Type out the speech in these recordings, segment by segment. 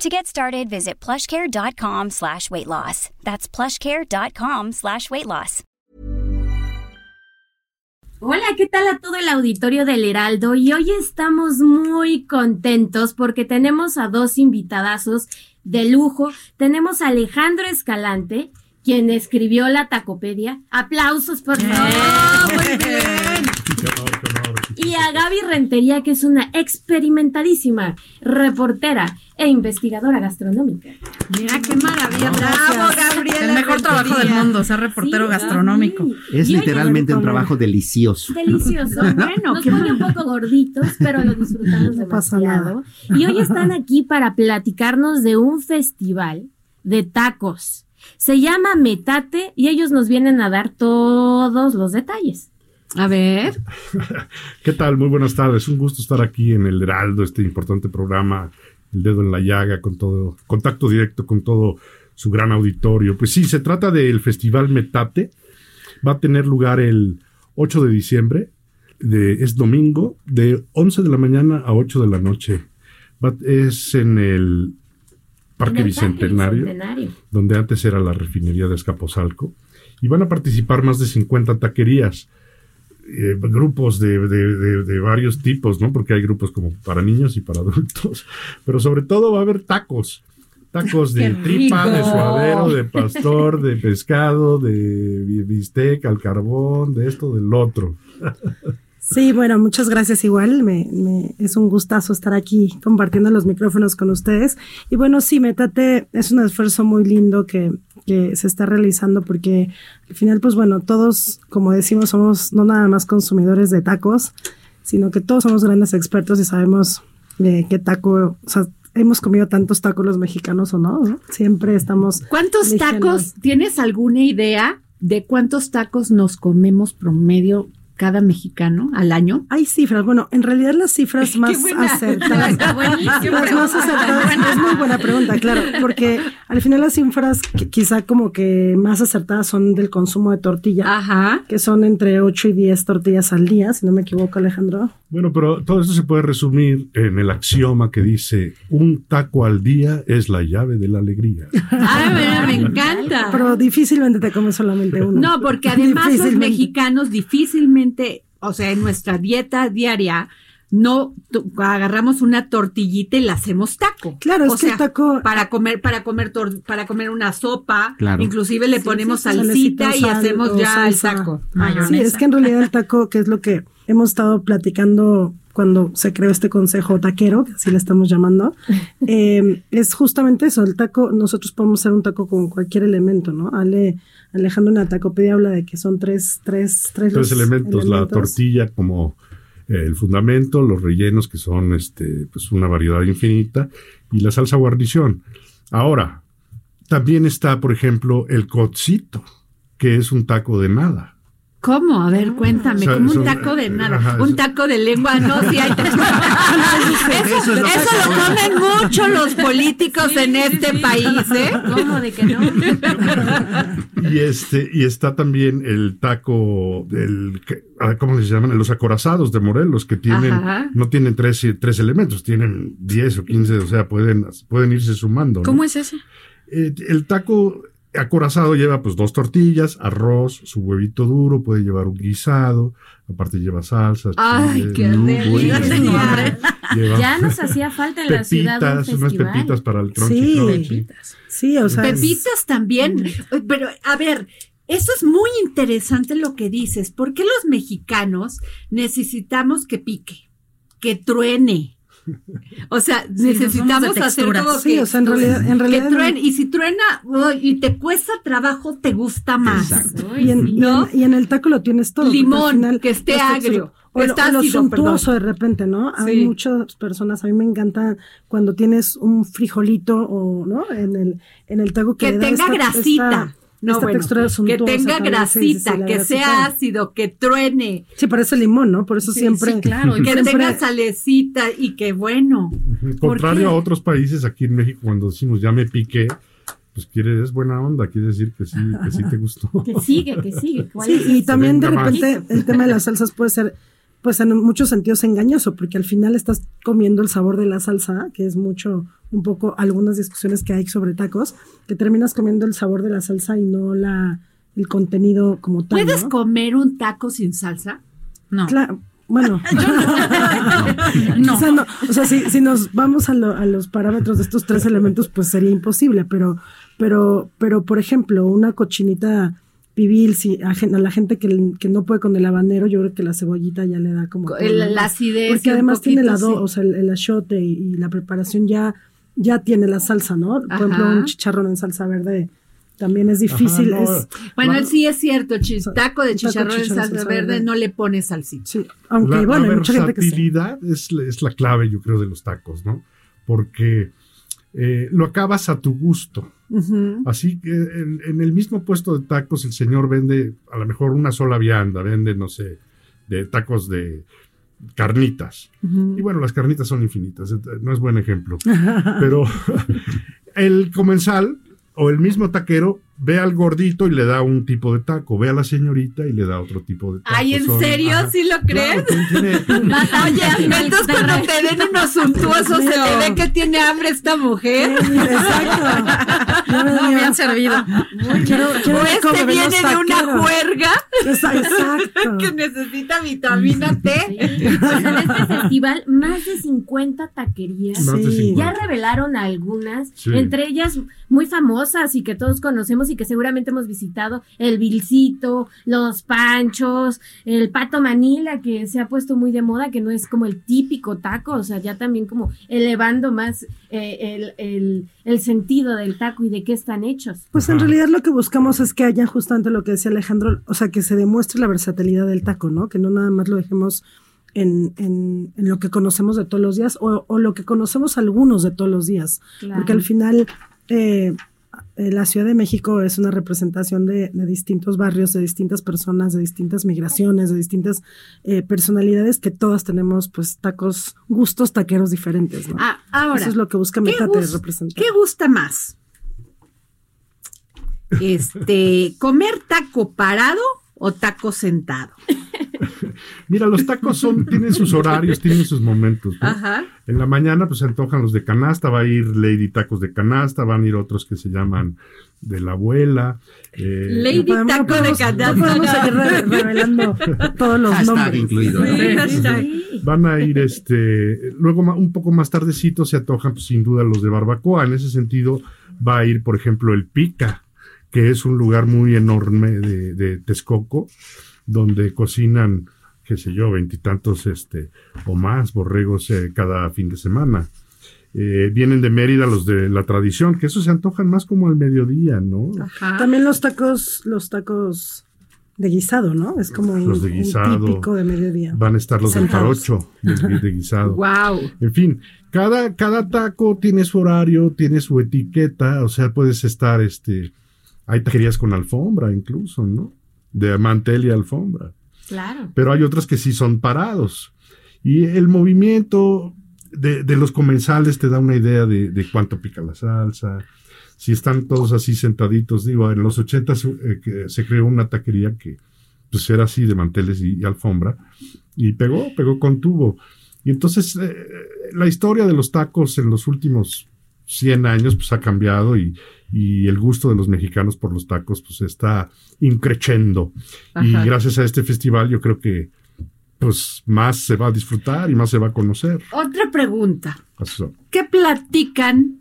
To get started, visit plushcare.com slash weight loss. That's plushcare.com slash weight loss. Hola, ¿qué tal a todo el auditorio del Heraldo? Y hoy estamos muy contentos porque tenemos a dos invitadazos de lujo. Tenemos a Alejandro Escalante, quien escribió la Tacopedia. Aplausos, por favor. Muy bien. Y a Gaby Rentería, que es una experimentadísima reportera e investigadora gastronómica. Mira qué maravilla. Bravo, Gabriela. El mejor trabajo del mundo, ser reportero Sí, gastronómico. Es literalmente un trabajo delicioso. Delicioso. Bueno, nos pone un poco gorditos, pero lo disfrutamos No demasiado. Y hoy están aquí para platicarnos de un festival de tacos. Se llama Metate y ellos nos vienen a dar todos los detalles. A ver. ¿Qué tal? Muy buenas tardes. Un gusto estar aquí en el Heraldo, este importante programa, El Dedo en la Llaga, con todo, contacto directo con todo su gran auditorio. Pues sí, se trata del Festival Metate. Va a tener lugar el 8 de diciembre. De, es domingo, de 11 de la mañana a 8 de la noche. Va- es en el Parque En el Bicentenario Bicentenario. donde antes era la refinería de Escaposalco, y van a participar más de 50 taquerías, eh, grupos de, de- de- de varios tipos, ¿no? Porque hay grupos como para niños y para adultos, pero sobre todo va a haber tacos. Tacos de ¡Qué tripa, de suadero, de pastor, de pescado, de bi- bistec al carbón, de esto, del otro. Sí, bueno, muchas gracias igual. Me, me- es un gustazo estar aquí compartiendo los micrófonos con ustedes. Y bueno, sí, Metate es un esfuerzo muy lindo que, que se está realizando porque al final, pues bueno, todos, como decimos, somos no nada más consumidores de tacos, sino que todos somos grandes expertos y sabemos de qué taco, o sea, hemos comido tantos tacos los mexicanos o no, ¿no? Siempre estamos... ¿Cuántos tacos? ¿Tienes alguna idea de cuántos tacos nos comemos promedio cada mexicano al año? Hay cifras, bueno, en realidad las cifras más buena. acertadas. Las más acertadas, es muy buena pregunta, claro, porque al final las cifras que quizá como que más acertadas son del consumo de tortilla, Ajá. que son entre 8 y 10 tortillas al día, si no me equivoco, Alejandro. Bueno, pero todo esto se puede resumir en el axioma que dice, un taco al día es la llave de la alegría. Ay, mira, me encanta. Pero difícilmente te comes solamente uno. No, porque además los mexicanos difícilmente, o sea, en nuestra dieta diaria, no agarramos una tortillita y la hacemos taco. Claro, es o que el sea, taco- para comer, para comer, tor- para comer una sopa, Claro. inclusive le ponemos sí, salsita y sal hacemos ya el taco. Sí, es que en realidad el taco, que es lo que hemos estado platicando cuando se creó este consejo taquero, que así le estamos llamando, eh, es justamente eso, el taco, nosotros podemos hacer un taco con cualquier elemento, ¿no? Ale, Alejandro en la tacopedia habla de que son tres, tres, tres, Tres los elementos, la tortilla como el fundamento, los rellenos que son este, pues una variedad infinita y la salsa guarnición. Ahora, también está, por ejemplo, el cocito, que es un taco de nada. ¿Cómo? A ver, cuéntame, O sea, como un taco de nada, ajá, un taco de lengua, no, sí hay tres. eso, Eso es lo que eso lo comen mucho los políticos en este país, ¿eh? ¿Cómo de que no? Y este, y está también el taco del que- ah, ¿cómo se llaman? Los acorazados de Morelos, que tienen, Ajá. no tienen tres, tres elementos, tienen 10 o 15, o sea, pueden, pueden irse sumando. ¿no? ¿Cómo es eso? Eh, el taco acorazado lleva pues dos tortillas, arroz, su huevito duro, puede llevar un guisado, aparte lleva salsa. Ay, chile, qué delicia. buenísimo. Lleva Ya nos hacía falta en la ciudad un pepitas, unas festival. pepitas para el crunchy Sí. crunchy. Sí, o sea, es- Pepitas también. Pero, a ver, eso es muy interesante lo que dices. ¿Por qué los mexicanos necesitamos que pique, que truene? O sea, necesitamos hacer como Sí, que, o sea, en realidad- en realidad- que truene. Y si truena uy, y te cuesta trabajo, te gusta más. Exacto. y, en, y ¿no? en- y en el taco lo tienes todo. Limón, final que esté es agrio, O está o lo ácido, suntuoso de repente, ¿no? Hay Sí. muchas personas, a mí me encanta cuando tienes un frijolito o, ¿no? En el, en el taco que, Que le da tenga esta- grasita. esta- No, esta bueno, textura que tenga grasita, que grasita. sea ácido, que truene, Sí, parece limón, ¿no? Por eso Sí, siempre. sí, claro, que siempre- tenga salecita y que bueno. Ujú. ¿Por Contrario qué? a otros países, aquí en México, cuando decimos ya me piqué, pues quiere, es buena onda, quiere decir que sí, que sí te gustó. Que sigue, que sigue. ¿Cuál Sí, es y también de repente el tema de las salsas puede ser, pues en muchos sentidos engañoso, porque al final estás comiendo el sabor de la salsa, que es mucho, un poco algunas discusiones que hay sobre tacos, que terminas comiendo el sabor de la salsa y no la el contenido como tal. ¿Puedes ¿no? comer un taco sin salsa? No. Claro, bueno. No. Quizá no. O sea, si, si nos vamos a, lo- a los parámetros de estos tres elementos, pues sería imposible, pero, pero, pero, por ejemplo, una cochinita pibil, si a, la gente que, que no puede con el habanero, yo creo que la cebollita ya le da como... El- la acidez. Porque además tiene la poquito, do, o sea, el, el achote y, y la preparación ya, ya tiene la salsa, ¿no? Por Ajá. ejemplo, un chicharrón en salsa verde también es difícil. Ajá, no, es, Bueno, sí es cierto, chis, taco de chicharrón en salsa salsa verde verde. no le pones salsita. sí, aunque la, bueno, la hay mucha gente que sí. versatilidad es, la- es la clave, yo creo, de los tacos, ¿no? Porque eh, lo acabas a tu gusto. Así que en, en el mismo puesto de tacos el señor vende a lo mejor una sola vianda, vende, no sé, de tacos de carnitas. Y bueno, las carnitas son infinitas, eh, no es buen ejemplo. Pero el comensal o el mismo taquero ve al gordito y le da un tipo de taco, ve a la señorita y le da otro tipo de taco. Ay, ¿en Son- serio? ajá. ¿Sí lo crees? Claro, Oye, entonces cuando te den unos suntuosos se mío. ve que tiene hambre esta mujer. Exacto. No me No me han servido. Quiero, quiero O este viene de una juerga Exacto. que necesita vitamina T. Sí, pues en este festival, más de 50 taquerías. Más de Sí. 50. Ya revelaron algunas, entre ellas muy famosas y que todos conocemos y que seguramente hemos visitado, el Vilcito, los Panchos, el Pato Manila, que se ha puesto muy de moda, que no es como el típico taco, o sea, ya también como elevando más eh, el, el- el sentido del taco y de qué están hechos. Pues en realidad lo que buscamos es que haya justamente lo que decía Alejandro, o sea, que se demuestre la versatilidad del taco, ¿no? Que no nada más lo dejemos en, en, en lo que conocemos de todos los días o, o lo que conocemos algunos de todos los días. Porque al final eh, eh, la Ciudad de México es una representación de, de distintos barrios, de distintas personas, de distintas migraciones, de distintas eh, personalidades que todas tenemos pues tacos, gustos taqueros diferentes, ¿no? Ah, ahora, Eso es lo que busca ¿qué, Metate representar. qué gusta más? Este, comer taco parado o taco sentado. Mira, los tacos son, tienen sus horarios, tienen sus momentos. ¿no? Ajá. En la mañana pues se antojan los de canasta, va a ir Lady Tacos de canasta, van a ir otros que se llaman de la abuela. eh, Lady No podemos- taco no podemos- de canasta. No podemos seguir re- revelando todos los Hashtag nombres. incluido. Sí, hashtag. Van a ir, este, luego un poco más tardecito se antojan pues, sin duda los de barbacoa. En ese sentido va a ir, por ejemplo, el Pica, que es un lugar muy enorme de, de Texcoco, donde cocinan, qué sé yo, veintitantos este, o más borregos eh, cada fin de semana. Eh, vienen de Mérida los de la tradición, que esos se antojan más como al mediodía, ¿no? Ajá. También los tacos, los tacos de guisado, ¿no? Es como un, Los de un guisado. típico de mediodía. Van a estar los del jarocho, de, de guisado. Wow. En fin, cada, cada taco tiene su horario, tiene su etiqueta, o sea, puedes estar, este, hay taquerías con alfombra incluso, ¿no? De mantel y alfombra. Claro. Pero hay otras que sí son parados. Y el movimiento de, de los comensales te da una idea de, de cuánto pica la salsa. Si están todos así sentaditos, digo, en los 80 se, que se creó una taquería que pues era así de manteles y, y alfombra y pegó, pegó con tubo. Y entonces eh, la historia de los tacos en los últimos 100 años pues ha cambiado y, y el gusto de los mexicanos por los tacos pues está increchendo. Y gracias a este festival yo creo que pues más se va a disfrutar y más se va a conocer. Otra pregunta. Eso. ¿Qué platican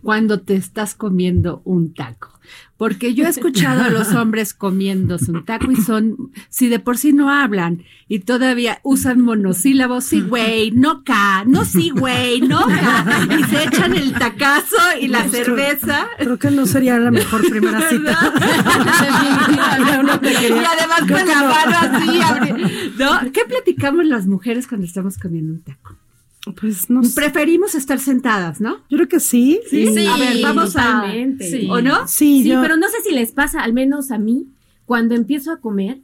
cuando te estás comiendo un taco? Porque yo he escuchado a los hombres comiéndose un taco y son, si de por sí no hablan y todavía usan monosílabos, sí, güey, no ca, no sí, güey, no ca, y se echan el tacazo y la cerveza. Creo que no sería la mejor primera cita. y además con la mano así, ¿no? ¿Qué platicamos las mujeres cuando estamos comiendo un taco? Pues no sé. Preferimos estar sentadas, ¿no? Yo creo que sí. Sí, Sí, a ver, vamos a-. Sí. ¿O no? Sí, Sí, yo. pero no sé si les pasa, al menos a mí, cuando empiezo a comer,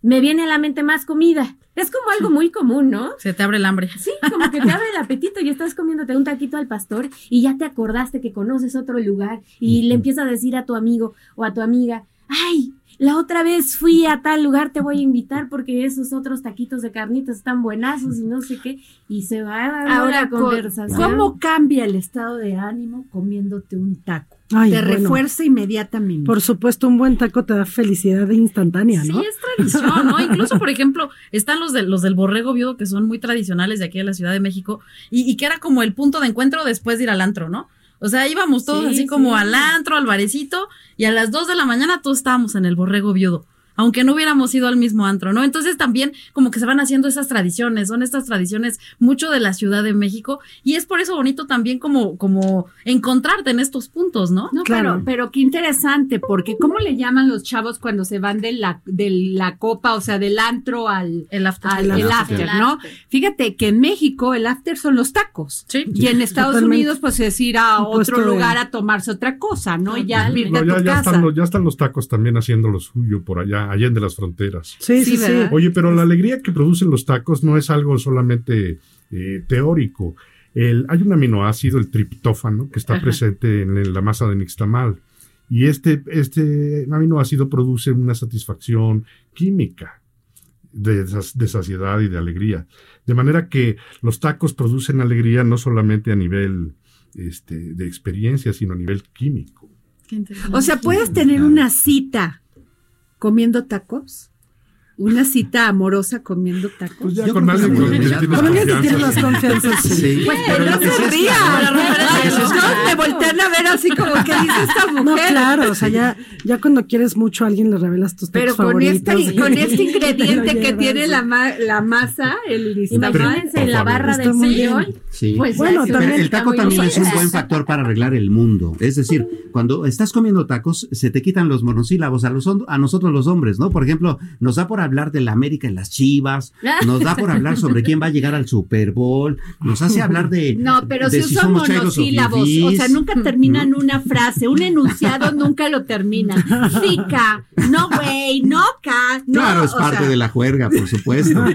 me viene a la mente más comida. Es como algo muy común, ¿no? Se te abre el hambre. Sí, como que te abre el apetito y estás comiéndote un taquito al pastor y ya te acordaste que conoces otro lugar y le empiezas a decir a tu amigo o a tu amiga, ay, la otra vez fui a tal lugar, te voy a invitar porque esos otros taquitos de carnitas están buenazos y no sé qué, y se va dando Ahora, la co- conversación. ¿cómo cambia el estado de ánimo comiéndote un taco? Ay, te bueno. refuerza inmediatamente. Por supuesto, un buen taco te da felicidad instantánea, ¿no? Sí, es tradición, ¿no? Incluso, por ejemplo, están los, de, los del borrego viudo que son muy tradicionales de aquí de la Ciudad de México y, y que era como el punto de encuentro después de ir al antro, ¿no? O sea, íbamos todos Sí, así como sí. al antro, al barecito y a las 2 de la mañana todos estábamos en el borrego viudo. Aunque no hubiéramos ido al mismo antro, ¿no? Entonces también como que se van haciendo esas tradiciones, son estas tradiciones mucho de la Ciudad de México y es por eso bonito también como, como encontrarte en estos puntos, ¿no? No, Claro. pero, pero qué interesante, porque ¿cómo le llaman los chavos cuando se van de la, de la copa, o sea, del antro al, El after. al el after, El ¿no? after. Fíjate que en México el after son los tacos. Sí. Y en Estados Totalmente. Unidos, pues es ir a otro de- lugar a tomarse otra cosa, ¿no? Y ya No, a ya, tu ya casa. están los, ya están los tacos también haciendo lo suyo por allá, allá de las fronteras. Sí, Sí, sí. Oye, pero la alegría que producen los tacos no es algo solamente eh, teórico. El- hay un aminoácido, el triptófano, que está Ajá. presente en la masa de nixtamal. Y este, este aminoácido produce una satisfacción química de, de saciedad y de alegría. De manera que los tacos producen alegría no solamente a nivel este, de experiencia, sino a nivel químico. Qué interesante. O sea, puedes tener una cita comiendo tacos, una cita amorosa comiendo tacos. Pues ya Yo con quien amorosidad- tienes Con alguien que tiene confianza. más confianza, sí. Pues, pero pero no se rían. Todos me voltean a ver así como que dice esta mujer. No, claro, o sea, ya, ya cuando quieres mucho a alguien le revelas tus Pero tacos con este, con este ingrediente Te que tiene la, ma- la masa, el. Imagínense en la barra del bien. Sí. Pues Bueno, ya, también- Pero el taco también bien. es un buen factor para arreglar el mundo. Es decir, cuando estás comiendo tacos, se te quitan los monosílabos a, los, a nosotros los hombres, ¿no? Por ejemplo, nos da por hablar de la América en las chivas, nos da por hablar sobre quién va a llegar al Super Bowl, nos hace hablar de. No, pero de si usan chairos o monosílabos, o sea, nunca terminan una frase, un enunciado nunca lo terminan. Sica, no güey, no ca, no. Claro, es parte sea, de la juerga, por supuesto.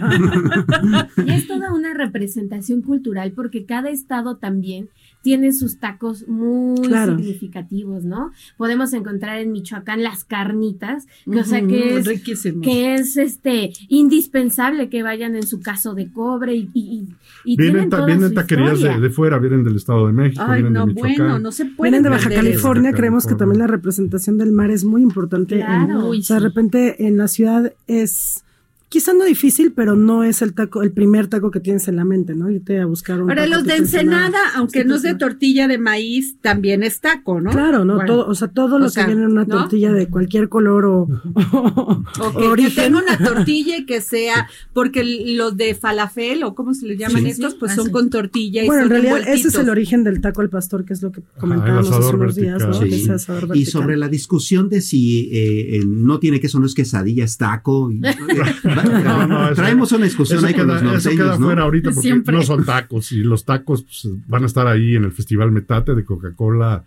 Y es toda una representación cultural porque cada estado también tiene sus tacos muy Claro. significativos, ¿no? Podemos encontrar en Michoacán las carnitas, que, o sea que es riquísimo. que es este indispensable que vayan en su caso de cobre y, y, y Vienen, tienen ta- toda vienen su taquerías de, historia. de fuera, vienen del Estado de México, Ay, vienen no, de Michoacán. bueno, no se puede. Vienen de Baja. California, creemos que también la representación del mar es muy importante. en- Claro. Uy, o sea, de repente en la ciudad es quizá no difícil, pero no es el taco, el primer taco que tienes en la mente, ¿no? Irte a buscar un Ahora, taco los de Ensenada, aunque no es de tortilla de maíz, también es taco, ¿no? Claro, no, Bueno. todo, o sea, todo O lo sea, que viene en una ¿no? tortilla de cualquier color o, o- O que, origen. tenga una tortilla y que sea, porque los de falafel o cómo se les llaman Sí, estos, pues Ah, son sí. con tortilla y Bueno, en realidad ese es el origen del taco al pastor, que es lo que comentábamos hace unos días, ¿no? Sí. Y sobre la discusión de si eh, eh, no tiene queso, no es quesadilla, es taco. y- No, no, eso- Traemos una discusión ahí con queda, los eso queda norteños, ¿no? fuera ahorita porque Siempre. no son tacos y los tacos pues, van a estar ahí en el Festival Metate de Coca-Cola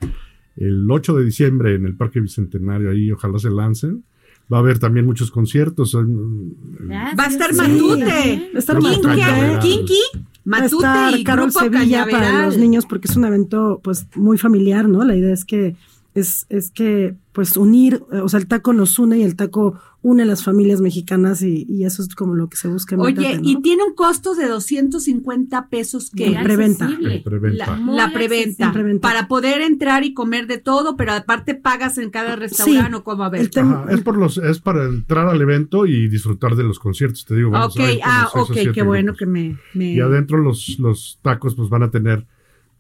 el 8 de diciembre en el Parque Bicentenario ahí, ojalá se lancen. Va a haber también muchos conciertos. Ah, Va a estar sí. Matute. Va a estar Kinky, Matute. Kinky, Va a Matute estar y Carol Grupo Sevilla para los niños porque es un evento pues muy familiar, ¿no? La idea es que es, es que pues unir, eh, o sea, el taco nos une y el taco une a las familias mexicanas y, y eso es como lo que se busca en Oye, Metate, ¿no? y tiene un costo de 250 pesos que preventa. preventa. La, preventa, En preventa. para poder entrar y comer de todo, pero aparte pagas en cada restaurante o como a ver. Ajá, es por los es para entrar al evento y disfrutar de los conciertos, te digo. vamos Ok, a ver ah, ok, qué bueno grupos. que me... me- Y adentro los, los tacos pues van a tener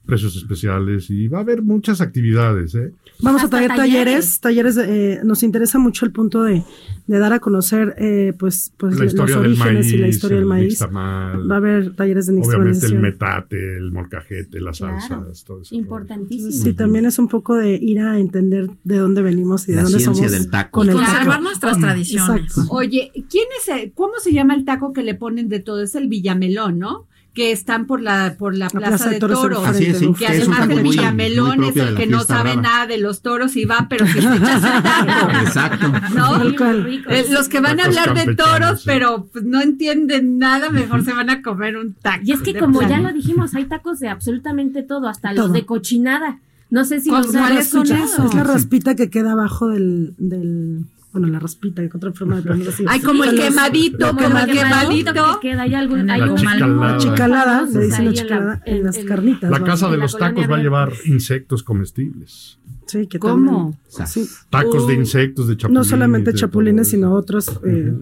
precios especiales y va a haber muchas actividades, ¿eh? Vamos a traer talleres, talleres. talleres, eh, nos interesa mucho el punto de, de dar a conocer eh, pues, pues la los historia del orígenes maíz, y la historia del el maíz. nixtamal, Va a haber talleres de obviamente el metate, el molcajete, las Claro. salsas, todo eso. Importantísimo. Sí, también es un poco de ir a entender de dónde venimos y de La dónde ciencia somos del taco. con el Conservar taco. nuestras tradiciones. Exacto. Oye, ¿quién es el- ¿cómo se llama el taco que le ponen de todo? Es el villamelón, ¿no? Que están por la por la, La Plaza, de Toros. Así es, sí, que que es un además el Villamelón es el que no sabe brava. nada de los toros y va, pero taco. Exacto. ¿No? Eh, Los que van a hablar de toros, pero pues, no entienden nada, mejor se van a comer un taco. Y es que como ya lo dijimos, hay tacos de absolutamente todo, hasta Todo. los de cochinada. No sé si ¿Cuál- los cuáles son esos? Es la raspita que queda abajo del, del bueno, la raspita, que otra forma de ponerlo así. Ay, como el quemadito, Como como el quemadito quemadito. que queda, hay algún, hay la un- chicalada. La chicalada, le dicen la ahí en la- chicalada, en, en- las carnitas. La casa de los tacos va a llevar insectos comestibles. Sí, que ¿Cómo? sí. Tacos de insectos, de chapulines. No solamente chapulines, sino eso. otros. eh,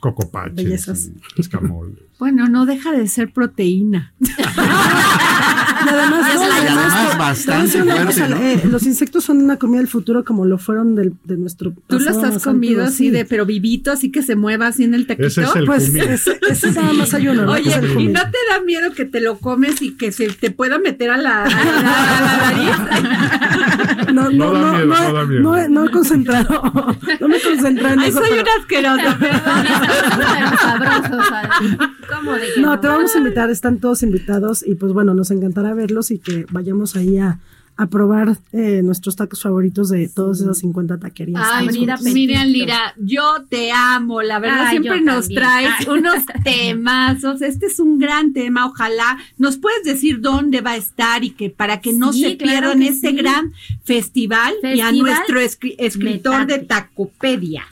Cocopaches. Escamoles. Bueno, no deja de ser proteína. y además, no, Y además te voy a bastante fuerte, cosa, ¿no? eh, los insectos son una comida del futuro como lo fueron del, de nuestro Tú los has más comido antiguo, así sí. de, pero vivito, así que se mueva así en el taquito. Ese es el Pues ese, ese es nada más ayuno. ¿no? Oye, Es el ¿y no te da miedo que te lo comes y que se te pueda meter a la, a la- a la nariz? No, No da miedo, no da miedo. No, no he concentrado. No me concentré en Ay, eso. soy pero- una asquerosa, perdón. ¿Cómo de que No, te vamos a invitar, están todos invitados y pues bueno, nos encantará verlos y que vayamos ahí a, a probar eh, nuestros tacos favoritos de todas esas 50 taquerías. Ay, mira. Miriam Lira, yo te amo, la verdad Ay, siempre nos también. traes Ay. unos temazos. Este es un gran tema, ojalá. ¿Nos puedes decir dónde va a estar y que para que no Sí, se claro pierdan este sí. gran festival, y a Festival nuestro escri- escritor de. Tacopedia?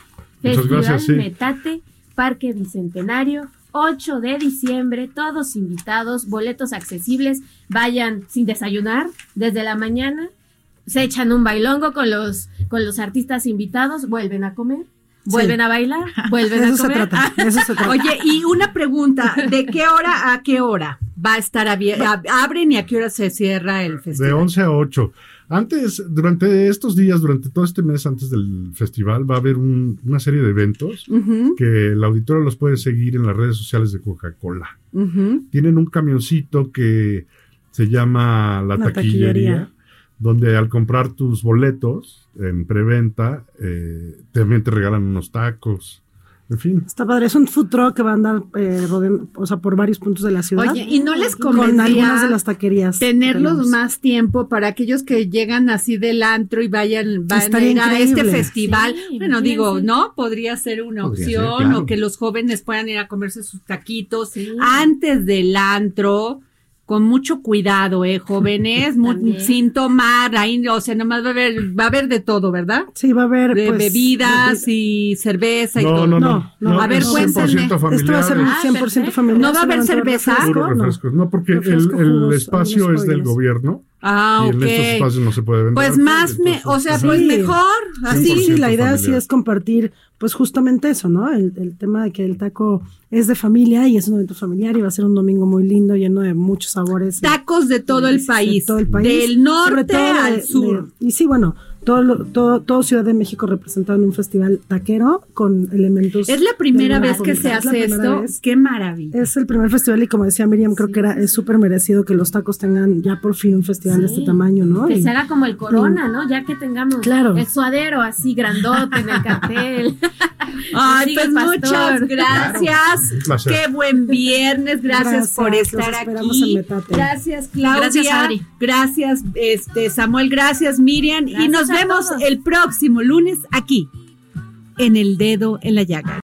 Muchas Festival gracias, sí. Metate, Parque Bicentenario, 8 de diciembre, todos invitados, boletos accesibles, vayan sin desayunar desde la mañana, se echan un bailongo con los, con los artistas invitados, vuelven a comer, vuelven a bailar, vuelven De a eso se comer. trata. de eso se trata. Oye, y una pregunta, ¿de qué hora a qué hora va a estar abierto? Abren y a qué hora se cierra el De festival. 11 a 8. Antes, durante estos días, durante todo este mes antes del festival, va a haber un- una serie de eventos que el auditorio los puede seguir en las redes sociales de Coca-Cola. Tienen un camioncito que se llama La, La taquillería, taquillería. donde al comprar tus boletos en preventa, eh, también te regalan unos tacos. En fin, Está padre, es un food truck que va a andar eh, rodeando, o sea, por varios puntos de la ciudad. Oye, ¿y no les con algunas de convendría las taquerías. que tenerlos más tiempo para aquellos que llegan así del antro y vayan, van a ir este festival? Sí, bueno, digo. ¿no? Podría ser una Podría ser, opción claro. o que los jóvenes puedan ir a comerse sus taquitos Sí. antes del antro. Con mucho cuidado, eh, jóvenes, sin tomar, ahí, o sea, nomás va a haber, va a haber de todo, ¿verdad? Sí, va a haber De pues, bebidas y cerveza y no, todo. no, no, No, no. A ver, cuéntenme. 100% familiar. Esto va a ser un Ah, 100% perfecto. familiar. ¿No va a haber cerveza? no. porque el, Refresco, el espacio es del gobierno Ah, y en estos ok. espacios no se puede vender. Pues más, me, o sea, pues Sí. mejor, así. Sí, sí, la 100% idea sí es compartir, pues justamente eso, ¿no? El, el tema de que el taco es de familia y es un evento familiar y va a ser un domingo muy lindo, lleno de muchos sabores. Tacos de todo el de país, todo el país, del norte todo de- al de- sur. y sí, bueno, todo, lo- todo, todo Ciudad de México representado en un festival taquero con elementos. es la primera vez que se. Es hace esto. vez. Qué maravilla. Es el primer festival y como decía Miriam, creo que era es súper merecido que los tacos tengan ya por fin un festival de este tamaño, ¿no? Que Y- se haga como el corona, ¿no? Ya que tengamos Claro. el suadero así grandote en el cartel. Ay, pues muchas gracias. Qué buen viernes. Gracias, Gracias, por estar aquí. en. Gracias, Claudia. Gracias, Adri. Gracias, este, Samuel. Gracias, Miriam. y nos vemos el próximo lunes aquí, en El Dedo en la Llaga.